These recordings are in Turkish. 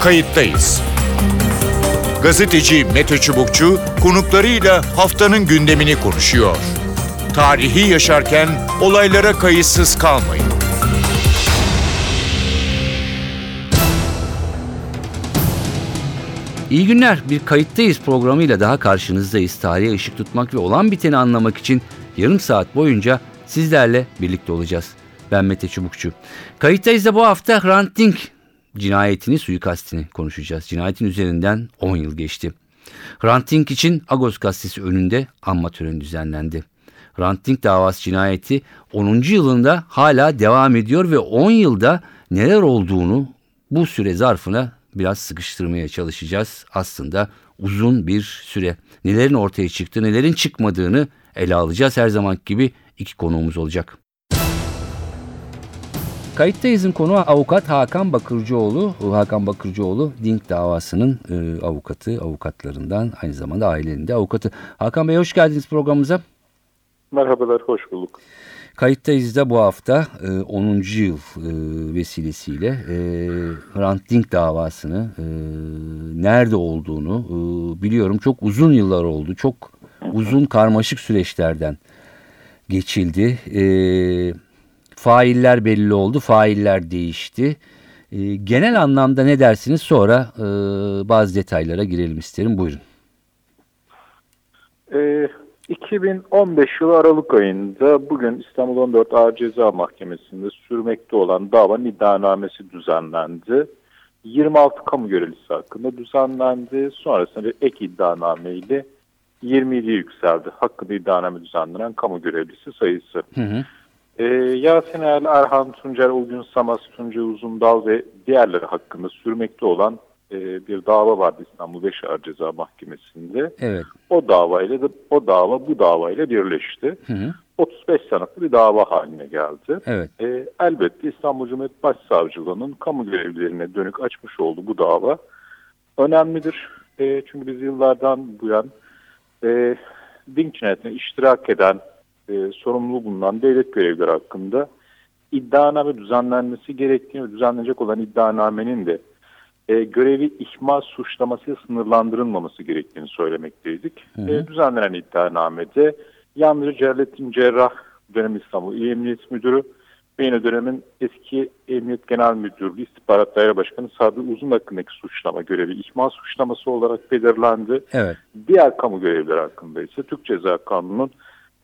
kayıttayız. Gazeteci Mete Çubukçu konuklarıyla haftanın gündemini konuşuyor. Tarihi yaşarken olaylara kayıtsız kalmayın. İyi günler. Bir kayıttayız programıyla daha karşınızdayız. Tarihe ışık tutmak ve olan biteni anlamak için yarım saat boyunca sizlerle birlikte olacağız. Ben Mete Çubukçu. Kayıttayız da bu hafta Hrant Dink cinayetini, suikastini konuşacağız. Cinayetin üzerinden 10 yıl geçti. Hrant Dink için Agos gazetesi önünde anma töreni düzenlendi. Hrant Dink davası cinayeti 10. yılında hala devam ediyor ve 10 yılda neler olduğunu bu süre zarfına biraz sıkıştırmaya çalışacağız. Aslında uzun bir süre. Nelerin ortaya çıktı, nelerin çıkmadığını ele alacağız. Her zaman gibi iki konuğumuz olacak. Kayıttayız'ın konu avukat Hakan Bakırcıoğlu. Hakan Bakırcıoğlu Dink davasının e, avukatı, avukatlarından aynı zamanda ailenin de avukatı. Hakan Bey hoş geldiniz programımıza. Merhabalar, hoş bulduk. Kayıttayız da bu hafta e, 10. yıl e, vesilesiyle e, Hrant Dink davasını e, nerede olduğunu e, biliyorum. Çok uzun yıllar oldu. Çok uzun karmaşık süreçlerden geçildi. E, failler belli oldu. Failler değişti. E, genel anlamda ne dersiniz? Sonra e, bazı detaylara girelim isterim. Buyurun. Ee, 2015 yılı Aralık ayında bugün İstanbul 14 Ağır Ceza Mahkemesi'nde sürmekte olan davanın iddianamesi düzenlendi. 26 kamu görevlisi hakkında düzenlendi. Sonrasında ek iddianame ile 27'ye yükseldi. Hakkında iddianame düzenlenen kamu görevlisi sayısı. Hı hı. Ee, Yasin Er, Erhan Tuncer, Ulgün Samas, Tunca Uzundal ve diğerleri hakkında sürmekte olan e, bir dava vardı İstanbul 5 Ağır Ceza Mahkemesi'nde. Evet. O davayla da o dava bu davayla birleşti. Hı hı. 35 sanatlı bir dava haline geldi. Evet. E, elbette İstanbul Cumhuriyet Başsavcılığı'nın kamu görevlilerine dönük açmış olduğu bu dava önemlidir. E, çünkü biz yıllardan bu yan e, din cinayetine iştirak eden, e, sorumluluğu bulunan devlet görevlileri hakkında iddianame düzenlenmesi gerektiğini ve düzenlenecek olan iddianamenin de e, görevi ihmal suçlamasıyla sınırlandırılmaması gerektiğini söylemekteydik. Hı hı. E, düzenlenen iddianamede yalnızca Celalettin Cerrah dönem İstanbul İl Emniyet Müdürü ve yine dönemin eski Emniyet Genel Müdürlüğü İstihbarat Daire Başkanı Sadı Uzun hakkındaki suçlama görevi ihmal suçlaması olarak belirlendi. Evet. Diğer kamu görevlileri hakkında ise Türk Ceza Kanunu'nun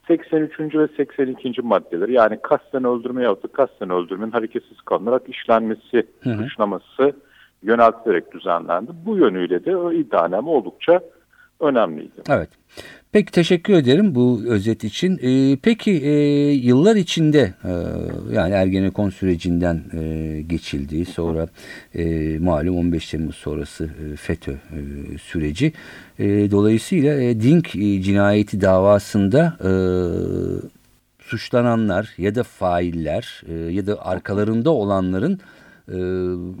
83. ve 82. maddeleri yani kasten öldürme yahut da kasten öldürmenin hareketsiz kalınarak işlenmesi suçlaması yöneltilerek düzenlendi. Bu yönüyle de o iddianame oldukça önemliydi. Evet. Peki teşekkür ederim bu özet için. Ee, peki e, yıllar içinde e, yani Ergenekon sürecinden e, geçildi. Sonra e, malum 15 Temmuz sonrası e, FETÖ e, süreci. E, dolayısıyla e, Dink e, cinayeti davasında e, suçlananlar ya da failler e, ya da arkalarında olanların e,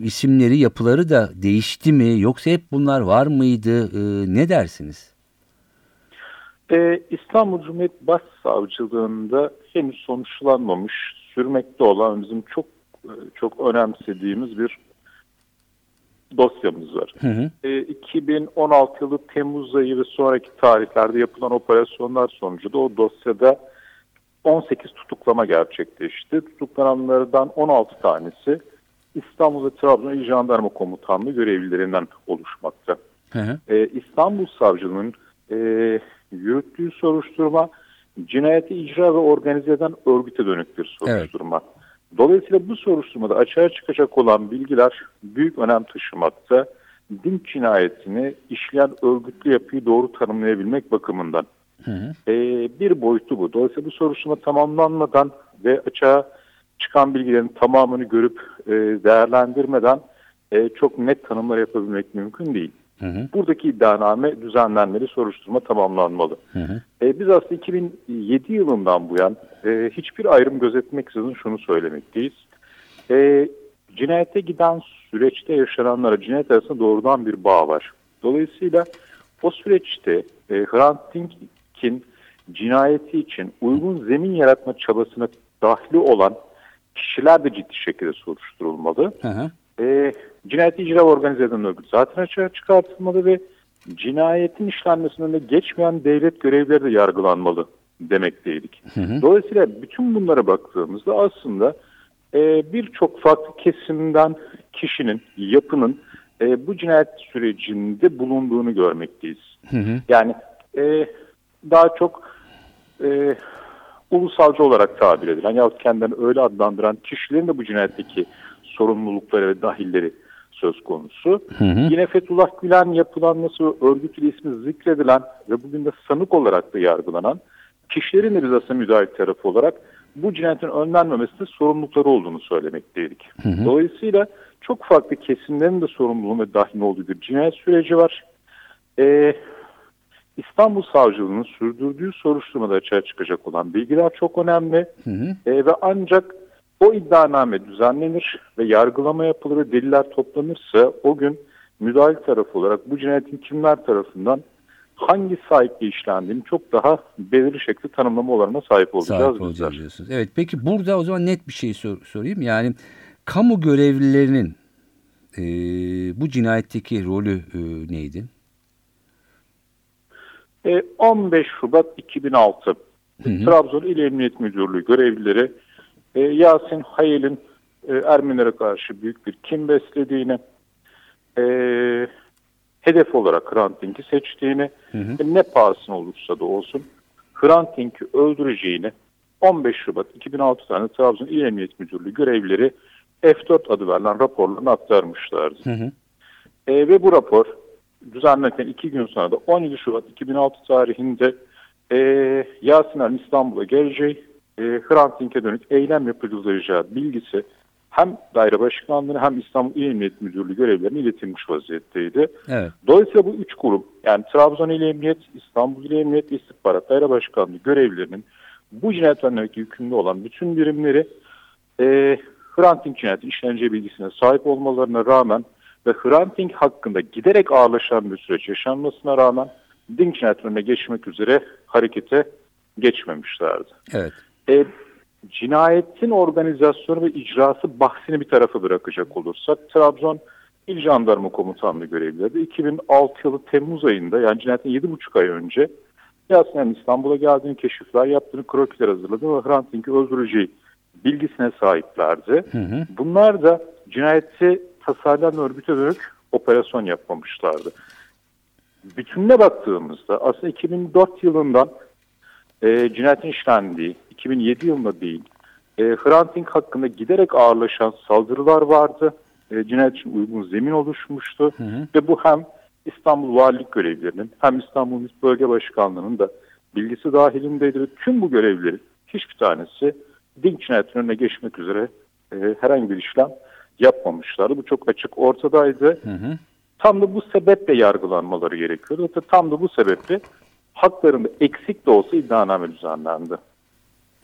isimleri, yapıları da değişti mi? Yoksa hep bunlar var mıydı? E, ne dersiniz? Ee, İstanbul Cumhuriyet Başsavcılığında henüz sonuçlanmamış, sürmekte olan bizim çok çok önemsediğimiz bir dosyamız var. Hı hı. E, 2016 yılı Temmuz ayı ve sonraki tarihlerde yapılan operasyonlar sonucu da o dosyada 18 tutuklama gerçekleşti. Tutuklananlardan 16 tanesi İstanbul ve Trabzon İl Jandarma Komutanlığı görevlilerinden oluşmakta. Hı hı. Ee, İstanbul Savcılığı'nın e, yürüttüğü soruşturma cinayeti icra ve organize eden örgüte dönük bir soruşturma. Evet. Dolayısıyla bu soruşturmada açığa çıkacak olan bilgiler büyük önem taşımakta. Din cinayetini işleyen örgütlü yapıyı doğru tanımlayabilmek bakımından. Hı hı. Ee, bir boyutu bu. Dolayısıyla bu soruşturma tamamlanmadan ve açığa çıkan bilgilerin tamamını görüp e, değerlendirmeden e, çok net tanımlar yapabilmek mümkün değil. Hı hı. Buradaki iddianame düzenlenmeli, soruşturma tamamlanmalı. Hı hı. E, biz aslında 2007 yılından bu yan e, hiçbir ayrım gözetmeksizin şunu söylemekteyiz. E, cinayete giden süreçte yaşananlara cinayet arasında doğrudan bir bağ var. Dolayısıyla o süreçte e, Hrant Dink'in cinayeti için uygun zemin yaratma çabasına dahli olan kişiler de ciddi şekilde soruşturulmalı. Hı hı. E, cinayet icra organize eden örgüt zaten açığa çıkartılmalı ve cinayetin işlenmesinin önüne geçmeyen devlet görevlileri de yargılanmalı demekteydik. Dolayısıyla bütün bunlara baktığımızda aslında e, birçok farklı kesimden kişinin, yapının e, bu cinayet sürecinde bulunduğunu görmekteyiz. Yani e, daha çok e, ulusalcı olarak tabir edilen yahut kendilerini öyle adlandıran kişilerin de bu cinayetteki sorumlulukları ve dahilleri söz konusu. Yine Fethullah Gülen yapılanması örgütü ismi zikredilen ve bugün de sanık olarak da yargılanan kişilerin de biz aslında müdahil tarafı olarak bu cinayetin önlenmemesinde sorumlulukları olduğunu söylemekteydik. Dolayısıyla çok farklı kesimlerin de sorumluluğu ve dahil olduğu bir cinayet süreci var. Ee, İstanbul Savcılığı'nın sürdürdüğü soruşturmada açığa çıkacak olan bilgiler çok önemli. Ee, ve ancak o iddianame düzenlenir ve yargılama yapılır ve deliller toplanırsa o gün müdahil tarafı olarak bu cinayetin kimler tarafından hangi sahiple işlendiğini çok daha belirli şekilde tanımlama olanına sahip olacağız. Sahip olacağız diyorsunuz. Evet peki burada o zaman net bir şey sor- sorayım. Yani kamu görevlilerinin e, bu cinayetteki rolü e, neydi? E, 15 Şubat 2006 Trabzon İl Emniyet Müdürlüğü görevlileri e, Yasin Hayel'in e, Ermenilere karşı büyük bir kin beslediğini, e, hedef olarak Hrant Dink'i seçtiğini ve ne pahasına olursa da olsun Hrant Dink'i öldüreceğini 15 Şubat 2006 tane Trabzon İl Emniyet Müdürlüğü görevlileri F4 adı verilen raporlarını aktarmışlardı. E, ve bu rapor düzenlenen iki gün sonra da 17 Şubat 2006 tarihinde e, Yasin İstanbul'a geleceği, e, Hrant Dink'e dönük eylem yapılacağı bilgisi hem daire başkanlığına hem İstanbul İl Emniyet Müdürlüğü görevlerine iletilmiş vaziyetteydi. Evet. Dolayısıyla bu üç grup yani Trabzon İl Emniyet, İstanbul İl Emniyet ve İstihbarat Daire Başkanlığı görevlilerinin bu cinayet önlemekle yükümlü olan bütün birimleri e, Hrant Dink cinayeti işleneceği bilgisine sahip olmalarına rağmen ve Hrant Dink hakkında giderek ağırlaşan bir süreç yaşanmasına rağmen Dink cinayetinin önüne geçmek üzere harekete geçmemişlerdi. Evet. E, cinayetin organizasyonu ve icrası bahsini bir tarafa bırakacak olursak Trabzon İl Jandarma Komutanlığı görevlileri de 2006 yılı Temmuz ayında yani cinayetin 7,5 ay önce Yasin Er'in İstanbul'a geldiğini, keşifler yaptığını, krokiler hazırladığını ve Hrant Dink'i öldüreceği bilgisine sahiplerdi. Bunlar da cinayeti tasarlayan örgüte dönük operasyon yapmamışlardı. Bütününe baktığımızda aslında 2004 yılından e, cinayetin işlendiği, 2007 yılında değil, e, Hrant Dink hakkında giderek ağırlaşan saldırılar vardı. E, cinayet için uygun zemin oluşmuştu. Ve bu hem İstanbul Valilik görevlilerinin hem İstanbul Müs Bölge Başkanlığı'nın da bilgisi dahilindeydi. Ve tüm bu görevlilerin hiçbir tanesi Dink cinayetinin önüne geçmek üzere e, herhangi bir işlem yapmamışlardı. Bu çok açık ortadaydı. Tam da bu sebeple yargılanmaları gerekiyordu. Tam da bu sebeple haklarında eksik de olsa iddianame düzenlendi.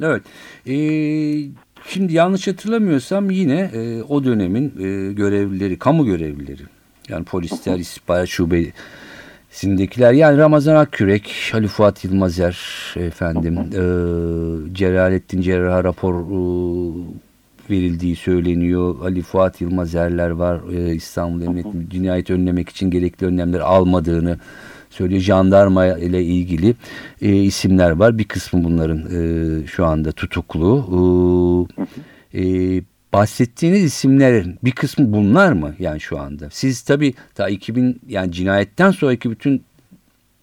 Evet. Ee, şimdi yanlış hatırlamıyorsam yine e, o dönemin e, görevlileri, kamu görevlileri yani polisler, istihbarat şubesindekiler yani Ramazan Akkürek, Ali Fuat Yılmazer efendim, e, Celalettin Cerrah'a rapor e, verildiği söyleniyor. Ali Fuat Yılmazerler var. E, İstanbul Emniyet cinayet önlemek için gerekli önlemler almadığını söylüyor. Jandarma ile ilgili e, isimler var. Bir kısmı bunların e, şu anda tutuklu. E, e, bahsettiğiniz isimlerin bir kısmı bunlar mı yani şu anda? Siz tabii ta 2000 yani cinayetten sonraki bütün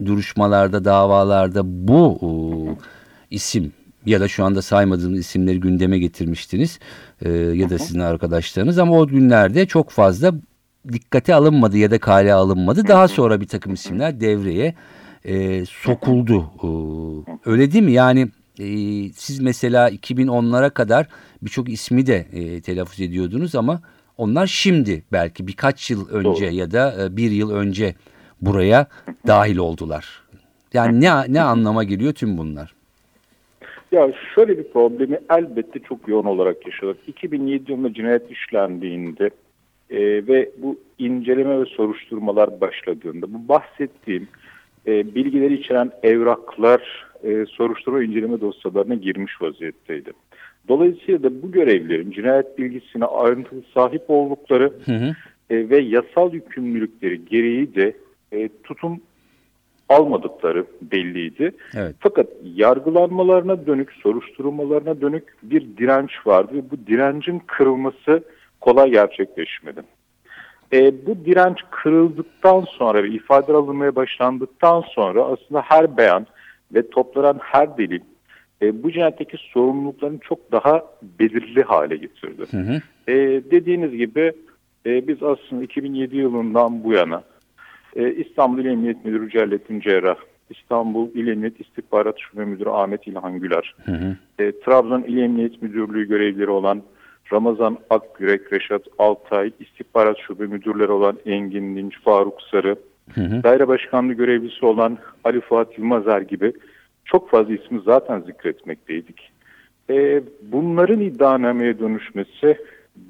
duruşmalarda, davalarda bu e, isim ya da şu anda saymadığınız isimleri gündeme getirmiştiniz e, ya da sizin arkadaşlarınız ama o günlerde çok fazla dikkate alınmadı ya da kale alınmadı. Daha sonra bir takım isimler devreye e, sokuldu. E, öyle değil mi? Yani e, siz mesela 2010'lara kadar birçok ismi de e, telaffuz ediyordunuz ama onlar şimdi belki birkaç yıl önce Doğru. ya da e, bir yıl önce buraya dahil oldular. Yani ne ne anlama geliyor tüm bunlar? Ya şöyle bir problemi elbette çok yoğun olarak yaşadık. 2007 yılında cinayet işlendiğinde e, ve bu inceleme ve soruşturmalar başladığında bu bahsettiğim e, bilgileri içeren evraklar e, soruşturma inceleme dosyalarına girmiş vaziyetteydi. Dolayısıyla da bu görevlilerin cinayet bilgisine ayrıntılı sahip oldukları e, ve yasal yükümlülükleri gereği de e, tutum almadıkları belliydi. Evet. Fakat yargılanmalarına dönük, soruşturmalarına dönük bir direnç vardı ve bu direncin kırılması kolay gerçekleşmedi. E, bu direnç kırıldıktan sonra ve ifade alınmaya başlandıktan sonra aslında her beyan ve toplanan her delil e, bu cinayetteki sorumluluklarını çok daha belirli hale getirdi. Hı hı. E, dediğiniz gibi e, biz aslında 2007 yılından bu yana e, İstanbul İl Emniyet Müdürü Cellettin Cerrah, İstanbul İl Emniyet İstihbarat Şube Müdürü Ahmet İlhan Güler, Hı hı. e, Trabzon İl Emniyet Müdürlüğü görevlileri olan Ramazan Akgürek, Reşat Altay, İstihbarat Şube Müdürleri olan Engin Dinç, Faruk Sarı, Hı hı. Daire Başkanlığı görevlisi olan Ali Fuat Yılmazer gibi çok fazla ismi zaten zikretmekteydik. E, bunların iddianameye dönüşmesi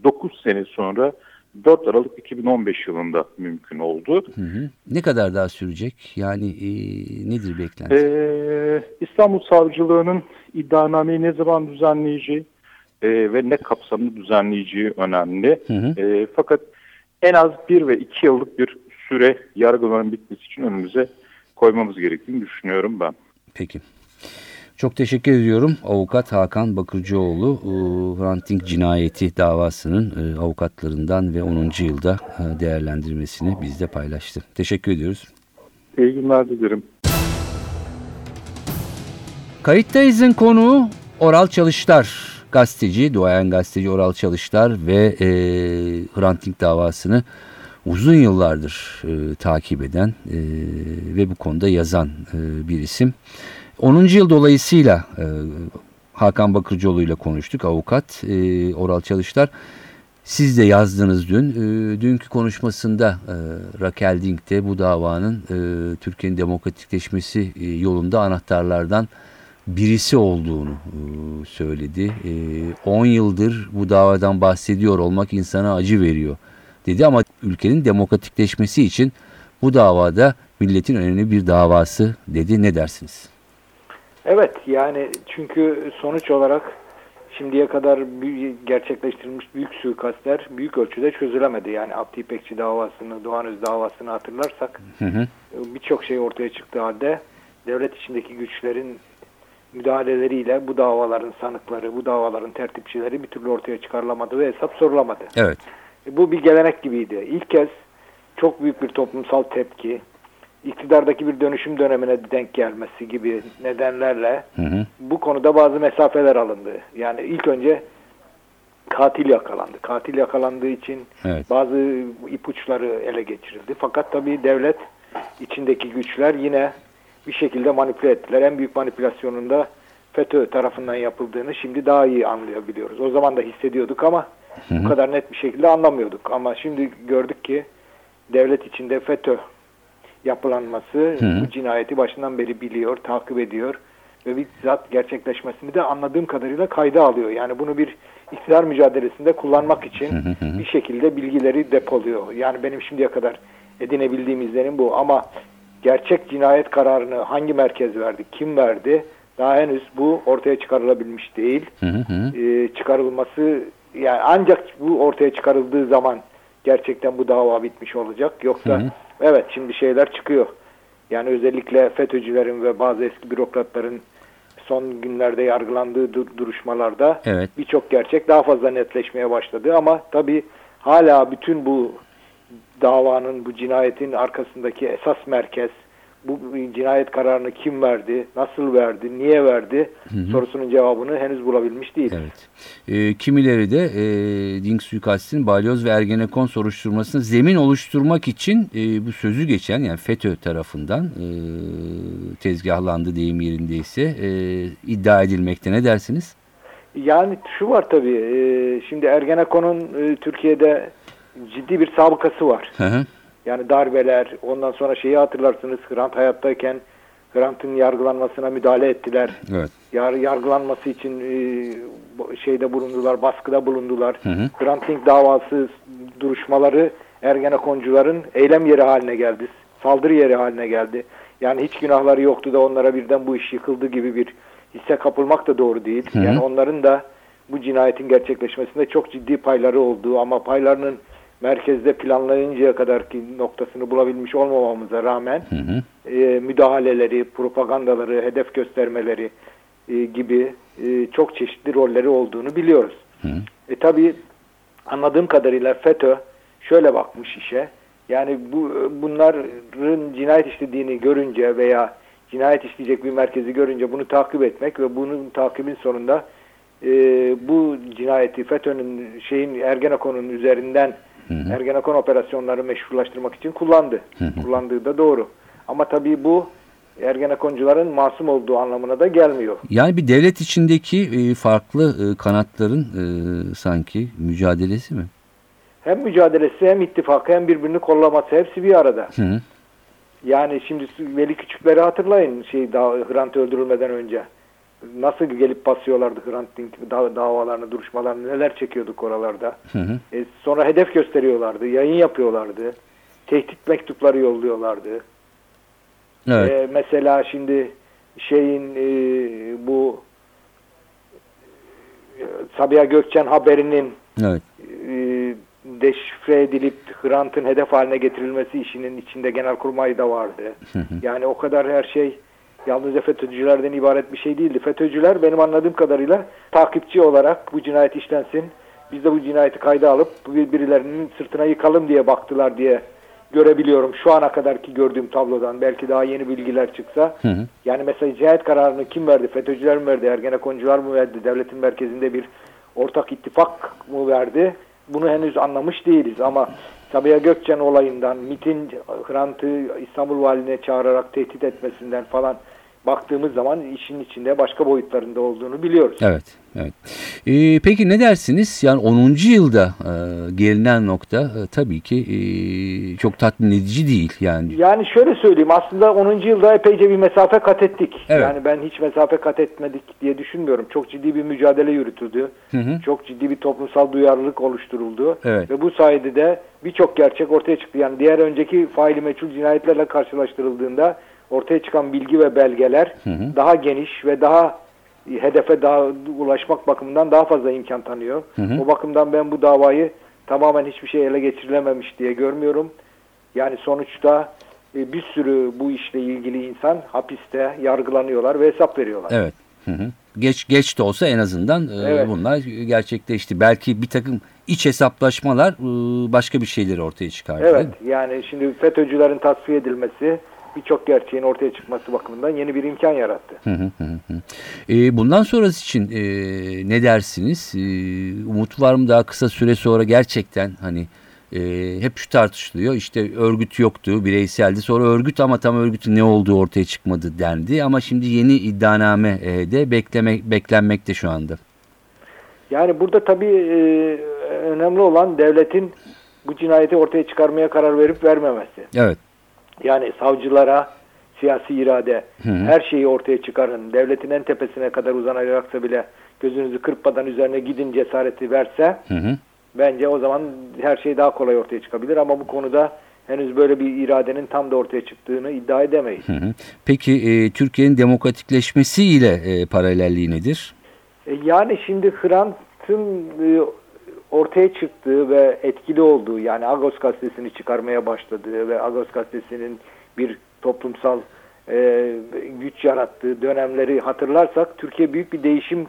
9 sene sonra 4 Aralık 2015 yılında mümkün oldu. Hı hı. Ne kadar daha sürecek? Yani e, nedir beklenti? Ee, İstanbul Savcılığı'nın iddianameyi ne zaman düzenleyeceği e, ve ne kapsamlı düzenleyeceği önemli. Hı hı. E, fakat en az bir ve iki yıllık bir süre yargıların bitmesi için önümüze koymamız gerektiğini düşünüyorum ben. Peki. Çok teşekkür ediyorum. Avukat Hakan Bakırcıoğlu e, Hrant cinayeti davasının e, avukatlarından ve 10. yılda e, değerlendirmesini bizle paylaştı. Teşekkür ediyoruz. İyi günler dilerim. Kayıttayız'ın konuğu Oral Çalışlar. Gazeteci, duayen gazeteci Oral Çalışlar ve e, Hrant Dink davasını uzun yıllardır e, takip eden e, ve bu konuda yazan e, bir isim. 10. yıl dolayısıyla e, Hakan Bakırcıoğlu ile konuştuk avukat e, Oral Çalışlar. Siz de yazdınız dün. E, dünkü konuşmasında e, Raquel Dink de bu davanın e, Türkiye'nin demokratikleşmesi e, yolunda anahtarlardan birisi olduğunu e, söyledi. 10 yıldır bu davadan bahsediyor olmak insana acı veriyor dedi ama ülkenin demokratikleşmesi için bu davada milletin önemli bir davası dedi. Ne dersiniz? Evet yani çünkü sonuç olarak şimdiye kadar gerçekleştirilmiş büyük suikastler büyük ölçüde çözülemedi. Yani Abdi İpekçi davasını, Doğanöz davasını hatırlarsak hı. birçok şey ortaya çıktığı halde devlet içindeki güçlerin müdahaleleriyle bu davaların sanıkları, bu davaların tertipçileri bir türlü ortaya çıkarılamadı ve hesap sorulamadı. Evet. Bu bir gelenek gibiydi. İlk kez çok büyük bir toplumsal tepki, iktidardaki bir dönüşüm dönemine denk gelmesi gibi nedenlerle Hı hı. bu konuda bazı mesafeler alındı. Yani ilk önce katil yakalandı. Katil yakalandığı için Evet. bazı ipuçları ele geçirildi. Fakat tabii devlet içindeki güçler yine bir şekilde manipüle ettiler. En büyük manipülasyonunda FETÖ tarafından yapıldığını şimdi daha iyi anlayabiliyoruz. O zaman da hissediyorduk ama Hı bu kadar net bir şekilde anlamıyorduk. Ama şimdi gördük ki devlet içinde FETÖ yapılanması Hı hı. bu cinayeti başından beri biliyor, takip ediyor ve bizzat gerçekleşmesini de anladığım kadarıyla kayda alıyor. Yani bunu bir iktidar mücadelesinde kullanmak için Hı hı hı. bir şekilde bilgileri depoluyor. Yani benim şimdiye kadar edinebildiğim izlenim bu ama gerçek cinayet kararını hangi merkez verdi, kim verdi daha henüz bu ortaya çıkarılabilmiş değil. Hı hı. Ee, çıkarılması yani ancak bu ortaya çıkarıldığı zaman gerçekten bu dava bitmiş olacak. Yoksa Hı hı. evet şimdi şeyler çıkıyor. Yani özellikle FETÖ'cülerin ve bazı eski bürokratların son günlerde yargılandığı dur- duruşmalarda Evet. birçok gerçek daha fazla netleşmeye başladı ama tabii hala bütün bu davanın, bu cinayetin arkasındaki esas merkez, bu cinayet kararını kim verdi, nasıl verdi, niye verdi sorusunun cevabını henüz bulabilmiş değil. Evet. E, kimileri de e, Dink suikastinin balyoz ve Ergenekon soruşturmasını zemin oluşturmak için e, bu sözü geçen yani FETÖ tarafından e, tezgahlandı deyim yerindeyse e, iddia edilmekte. Ne dersiniz? Yani şu var tabii, e, şimdi Ergenekon'un e, Türkiye'de ciddi bir sabıkası var. Hı hı. Yani darbeler, ondan sonra şeyi hatırlarsınız Hrant hayattayken Hrant'ın yargılanmasına müdahale ettiler. Evet. Yar, yargılanması için e, şeyde bulundular, baskıda bulundular. Hı hı. Hrant Dink davası duruşmaları Ergenekoncuların eylem yeri haline geldi. Saldırı yeri haline geldi. Yani hiç günahları yoktu da onlara birden bu iş yıkıldı gibi bir hisse kapılmak da doğru değil. Hı hı. Yani onların da bu cinayetin gerçekleşmesinde çok ciddi payları olduğu ama paylarının merkezde planlayıncaya kadarki noktasını bulabilmiş olmamamıza rağmen Hı hı. e, müdahaleleri, propagandaları, hedef göstermeleri e, gibi e, çok çeşitli rolleri olduğunu biliyoruz. Hı. E tabi anladığım kadarıyla FETÖ şöyle bakmış işe. Yani bu bunların cinayet işlediğini görünce veya cinayet işleyecek bir merkezi görünce bunu takip etmek ve bunun takibin sonunda e, bu cinayeti FETÖ'nün şeyin Ergenekon'un üzerinden hı. Ergenekon operasyonları meşrulaştırmak için kullandı. Kullandığı da doğru. Ama tabii bu Ergenekoncuların masum olduğu anlamına da gelmiyor. Yani bir devlet içindeki e, farklı e, kanatların e, sanki mücadelesi mi? Hem mücadelesi hem ittifakı hem birbirini kollaması hepsi bir arada. Hı hı. Yani şimdi Veli Küçükleri hatırlayın şey da, Hrant öldürülmeden önce. Nasıl gelip basıyorlardı Hrant'ın da, davalarını, duruşmalarını neler çekiyorduk oralarda. Hı hı. E, sonra hedef gösteriyorlardı, yayın yapıyorlardı. Tehdit mektupları yolluyorlardı. Evet. E, mesela şimdi şeyin e, bu e, Sabiha Gökçen haberinin Evet. e, deşifre edilip Hrant'ın hedef haline getirilmesi işinin içinde Genelkurmay da vardı. Yani o kadar her şey yalnızca FETÖ'cülerden ibaret bir şey değildi. FETÖ'cüler benim anladığım kadarıyla takipçi olarak bu cinayet işlensin, biz de bu cinayeti kayda alıp bir- birilerinin sırtına yıkalım diye baktılar diye görebiliyorum. Şu ana kadarki gördüğüm tablodan belki daha yeni bilgiler çıksa. Hı hı. Yani mesela cinayet kararını kim verdi? FETÖ'cüler mi verdi? Ergenekoncular mı verdi? Devletin merkezinde bir ortak ittifak mı verdi? Bunu henüz anlamış değiliz ama Sabiha Gökçen olayından, MIT'in Hrant'ı İstanbul Valiliğine çağırarak tehdit etmesinden falan baktığımız zaman işin içinde başka boyutlarında olduğunu biliyoruz. Evet, evet. Ee, peki ne dersiniz? Yani 10. yılda e, gelinen nokta e, tabii ki e, çok tatmin edici değil. Yani Yani şöyle söyleyeyim aslında 10. yılda epeyce bir mesafe kat ettik. Evet. Yani ben hiç mesafe kat etmedik diye düşünmüyorum. Çok ciddi bir mücadele yürütüldü. Hı hı. Çok ciddi bir toplumsal duyarlılık oluşturuldu. Evet. Ve bu sayede de birçok gerçek ortaya çıktı. Yani diğer önceki faili meçhul cinayetlerle karşılaştırıldığında ortaya çıkan bilgi ve belgeler Hı hı. daha geniş ve daha hedefe daha ulaşmak bakımından daha fazla imkan tanıyor. Hı hı. O bakımdan ben bu davayı tamamen hiçbir şey ele geçirilememiş diye görmüyorum. Yani sonuçta e, bir sürü bu işle ilgili insan hapiste yargılanıyorlar ve hesap veriyorlar. evet. Hı hı. Geç geç de olsa en azından e, Evet. bunlar gerçekleşti. Belki bir takım iç hesaplaşmalar e, başka bir şeyleri ortaya çıkardı. Evet yani şimdi FETÖ'cülerin tasfiye edilmesi birçok gerçeğin ortaya çıkması bakımından yeni bir imkan yarattı. Hı hı hı hı. E, bundan sonrası için e, ne dersiniz? E, umut var mı daha kısa süre sonra gerçekten hani e, hep şu tartışılıyor. İşte örgüt yoktu, bireyseldi. Sonra örgüt ama tam örgütün ne olduğu ortaya çıkmadı dendi. Ama şimdi yeni iddianame e, de bekleme, beklenmekte şu anda. Yani burada tabii e, önemli olan devletin bu cinayeti ortaya çıkarmaya karar verip vermemesi. Evet. Yani savcılara siyasi irade Hı hı. her şeyi ortaya çıkarın. Devletin en tepesine kadar uzanacaksa bile gözünüzü kırpmadan üzerine gidin cesareti verse Hı hı. bence o zaman her şey daha kolay ortaya çıkabilir ama bu konuda henüz böyle bir iradenin tam da ortaya çıktığını iddia edemeyiz. Hı hı. Peki e, Türkiye'nin demokratikleşmesiyle e, paralelliği nedir? E, Yani şimdi Hrant'ın e, ortaya çıktığı ve etkili olduğu yani Agos gazetesini çıkarmaya başladığı ve Agos gazetesinin bir toplumsal e, güç yarattığı dönemleri hatırlarsak Türkiye büyük bir değişim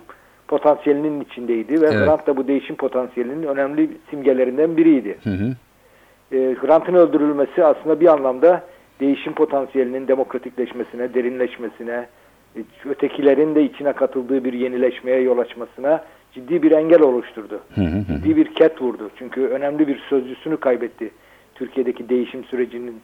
potansiyelinin içindeydi ve Evet. Hrant da bu değişim potansiyelinin önemli simgelerinden biriydi. Hı hı. E, Hrant'ın öldürülmesi aslında bir anlamda değişim potansiyelinin demokratikleşmesine, derinleşmesine, ötekilerin de içine katıldığı bir yenileşmeye yol açmasına ciddi bir engel oluşturdu. Hı. Ciddi bir ket vurdu. Çünkü önemli bir sözcüsünü kaybetti Türkiye'deki değişim sürecinin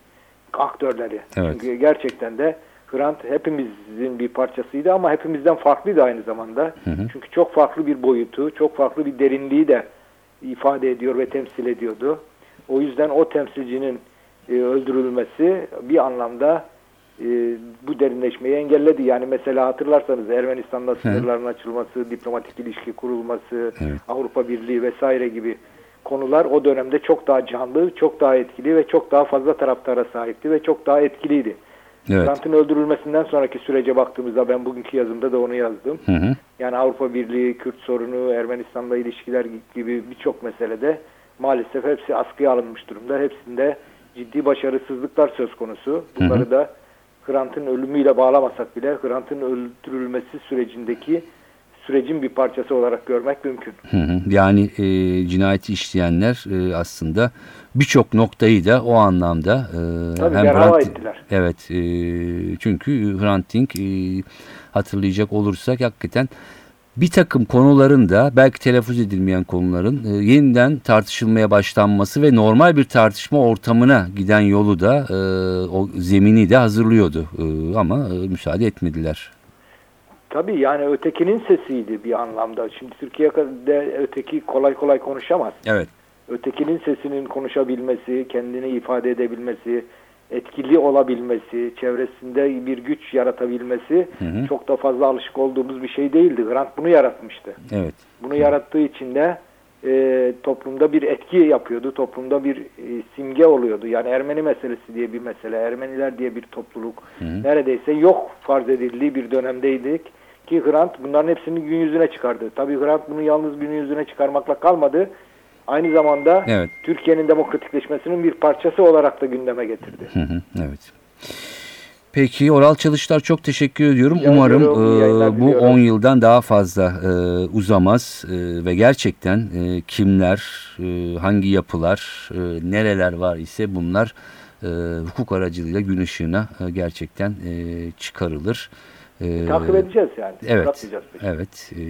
aktörleri. Evet. Çünkü gerçekten de Hrant hepimizin bir parçasıydı ama hepimizden farklıydı aynı zamanda. Hı hı. Çünkü çok farklı bir boyutu, çok farklı bir derinliği de ifade ediyor ve temsil ediyordu. O yüzden o temsilcinin e, öldürülmesi bir anlamda e, bu derinleşmeyi engelledi. Yani mesela hatırlarsanız Ermenistan'la sınırların açılması, diplomatik ilişki kurulması, Evet. Avrupa Birliği vesaire gibi konular o dönemde çok daha canlı, çok daha etkili ve çok daha fazla taraftara sahipti ve çok daha etkiliydi. Evet. Hrant'ın öldürülmesinden sonraki sürece baktığımızda ben bugünkü yazımda da onu yazdım. Hı hı. Yani Avrupa Birliği, Kürt sorunu, Ermenistan'la ilişkiler gibi birçok meselede maalesef hepsi askıya alınmış durumda. Hepsinde ciddi başarısızlıklar söz konusu. Bunları da Hrant'ın ölümüyle bağlamasak bile Hrant'ın öldürülmesi sürecindeki sürecin bir parçası olarak görmek mümkün. Hı hı. Yani e, cinayeti işleyenler e, aslında birçok noktayı da o anlamda e, Tabii berhava ettiler. Evet e, çünkü Hrant Dink e, hatırlayacak olursak hakikaten bir takım konuların da belki telaffuz edilmeyen konuların e, yeniden tartışılmaya başlanması ve normal bir tartışma ortamına giden yolu da e, o zemini de hazırlıyordu E, ama e, müsaade etmediler. Tabii yani ötekinin sesiydi bir anlamda. Şimdi Türkiye'de öteki kolay kolay konuşamaz. Evet. Ötekinin sesinin konuşabilmesi, kendini ifade edebilmesi, etkili olabilmesi, çevresinde bir güç yaratabilmesi hı. çok da fazla alışık olduğumuz bir şey değildi. Grant bunu yaratmıştı. Evet. Bunu yarattığı için de e, toplumda bir etki yapıyordu. Toplumda bir e, simge oluyordu. Yani Ermeni meselesi diye bir mesele, Ermeniler diye bir topluluk neredeyse yok farz edildiği bir dönemdeydik. Ki Hrant bunların hepsini gün yüzüne çıkardı. Tabii Hrant bunu yalnız gün yüzüne çıkarmakla kalmadı. Aynı zamanda Evet. Türkiye'nin demokratikleşmesinin bir parçası olarak da gündeme getirdi. Hı hı, evet. Peki Oral Çalışlar çok teşekkür ediyorum. Rica Umarım e, bu diliyorum. 10 yıldan daha fazla e, uzamaz e, ve gerçekten e, kimler, e, hangi yapılar, e, nereler var ise bunlar e, hukuk aracılığıyla gün ışığına e, gerçekten e, çıkarılır. E, Takip edeceğiz yani. Evet, evet. E,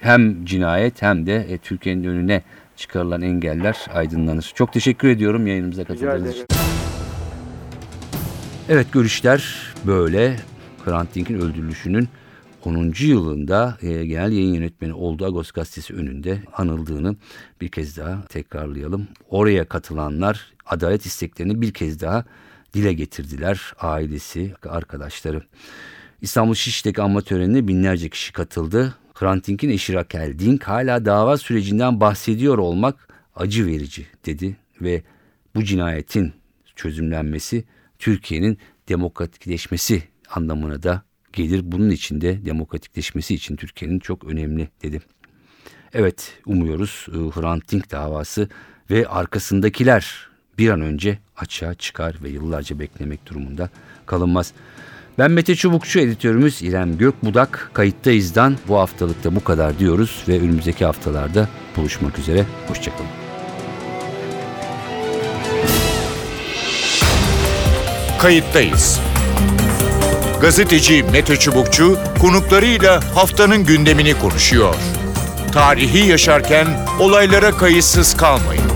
hem cinayet hem de e, Türkiye'nin önüne çıkarılan engeller aydınlanır. Çok teşekkür ediyorum yayınımıza katıldığınız için. Evet görüşler böyle. Hrant Dink'in öldürülüşünün 10. yılında e, genel yayın yönetmeni olduğu Agos gazetesi önünde anıldığını bir kez daha tekrarlayalım. Oraya katılanlar adalet isteklerini bir kez daha dile getirdiler. Ailesi, arkadaşları. İstanbul Şişli'deki anma törenine binlerce kişi katıldı. Hrant Dink'in eşi Raquel Dink hala dava sürecinden bahsediyor olmak acı verici dedi ve bu cinayetin çözümlenmesi Türkiye'nin demokratikleşmesi anlamına da gelir. Bunun için de demokratikleşmesi için Türkiye'nin çok önemli dedi. Evet umuyoruz e, Hrant Dink davası ve arkasındakiler bir an önce açığa çıkar ve yıllarca beklemek durumunda kalınmaz. Ben Mete Çubukçu, editörümüz İrem Gökbudak. Kayıttayız'dan bu haftalıkta bu kadar diyoruz ve önümüzdeki haftalarda buluşmak üzere. Hoşçakalın. Kayıttayız. Gazeteci Mete Çubukçu konuklarıyla haftanın gündemini konuşuyor. Tarihi yaşarken olaylara kayıtsız kalmayın.